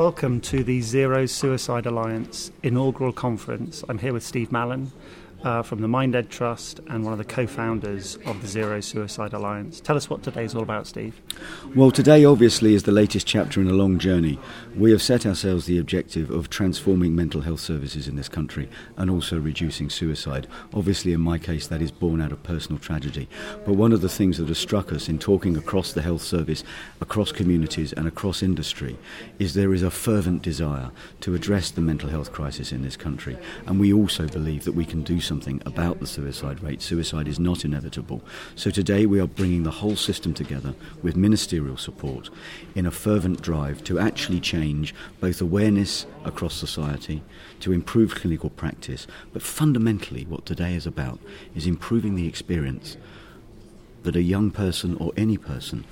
Welcome to the Zero Suicide Alliance inaugural conference. I'm here with Steve Mallen, uh, from the MindEd Trust and one of the co founders of the Zero Suicide Alliance. Tell us what today's all about, Steve. Well, today obviously is the latest chapter in a long journey. We have set ourselves the objective of transforming mental health services in this country and also reducing suicide. Obviously, in my case, that is born out of personal tragedy. But one of the things that has struck us in talking across the health service, across communities, and across industry is there is a fervent desire to address the mental health crisis in this country. And we also believe that we can do something about the suicide rate. Suicide is not inevitable. So today we are bringing the whole system together with ministerial support in a fervent drive to actually change both awareness across society, to improve clinical practice, but fundamentally what today is about is improving the experience that a young person or any person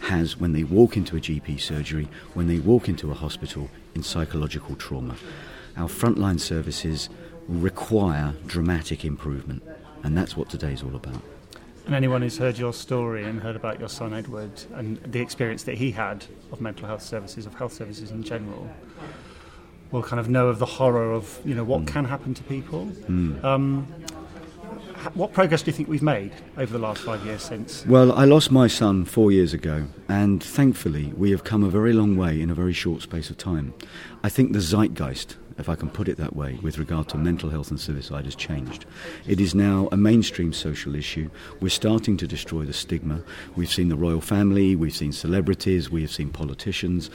has when they walk into a GP surgery, when they walk into a hospital in psychological trauma. Our frontline services require dramatic improvement. And that's what today's all about. And anyone who's heard your story and heard about your son Edward and the experience that he had of mental health services, of health services in general, will kind of know of the horror of you know what mm. can happen to people. Mm. Um, what progress do you think we've made over the last five years since? Well, I lost my son four years ago, and thankfully, we have come a very long way in a very short space of time. I think the zeitgeist if I can put it that way, with regard to mental health and suicide has changed. It is now a mainstream social issue. We're starting to destroy the stigma. We've seen the royal family, we've seen celebrities, we have seen politicians.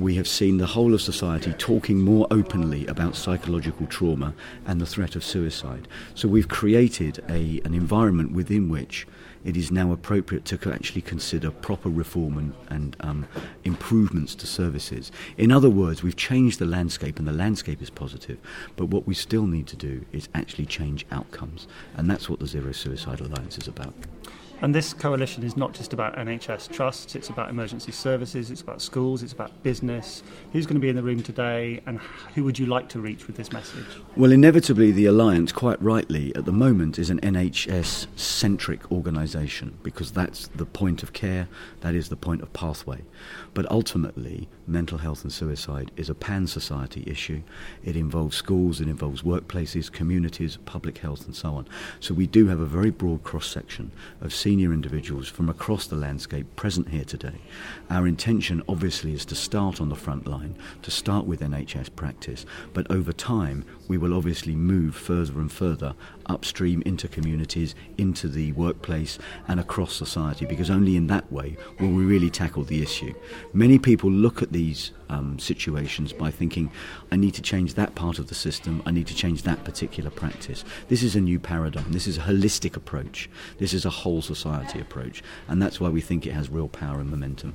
We have seen the whole of society talking more openly about psychological trauma and the threat of suicide. So we've created a, an environment within which it is now appropriate to actually consider proper reform and, and um, improvements to services. In other words, we've changed the landscape, and the landscape is positive, but what we still need to do is actually change outcomes, and that's what the Zero Suicide Alliance is about. And this coalition is not just about NHS trusts, it's about emergency services, it's about schools, it's about business. Who's going to be in the room today and who would you like to reach with this message? Well, inevitably, the Alliance, quite rightly, at the moment is an NHS centric organisation because that's the point of care, that is the point of pathway. But ultimately, mental health and suicide is a pan society issue. It involves schools, it involves workplaces, communities, public health, and so on. So we do have a very broad cross section of senior individuals from across the landscape present here today. Our intention, obviously, is to start on the front line, to start with NHS practice, but over time, we will obviously move further and further upstream into communities, into the workplace, and across society, because only in that way will we really tackle the issue. Many people look at these um, situations by thinking, I need to change that part of the system, I need to change that particular practice. This is a new paradigm, this is a holistic approach, this is a whole society approach, and that's why we think it has real power and momentum.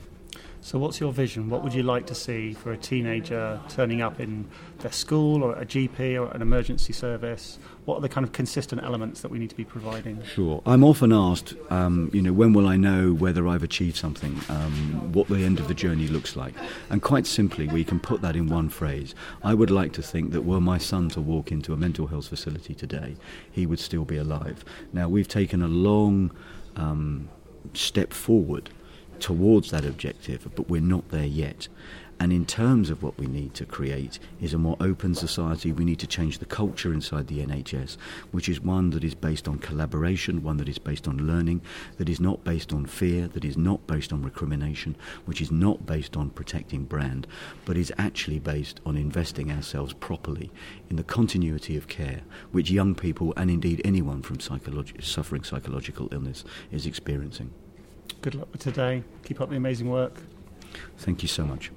So, what's your vision? What would you like to see for a teenager turning up in their school or a GP or an emergency service? What are the kind of consistent elements that we need to be providing? Sure. I'm often asked, um, you know, when will I know whether I've achieved something, um, what the end of the journey looks like? And quite simply, we can put that in one phrase. I would like to think that were my son to walk into a mental health facility today, he would still be alive. Now, we've taken a long um, step forward towards that objective, but we're not there yet. And in terms of what we need to create is a more open society. We need to change the culture inside the NHS, which is one that is based on collaboration, one that is based on learning, that is not based on fear, that is not based on recrimination, which is not based on protecting brand, but is actually based on investing ourselves properly in the continuity of care, which young people and indeed anyone from suffering psychological illness is experiencing. Good luck with today. Keep up the amazing work. Thank you so much.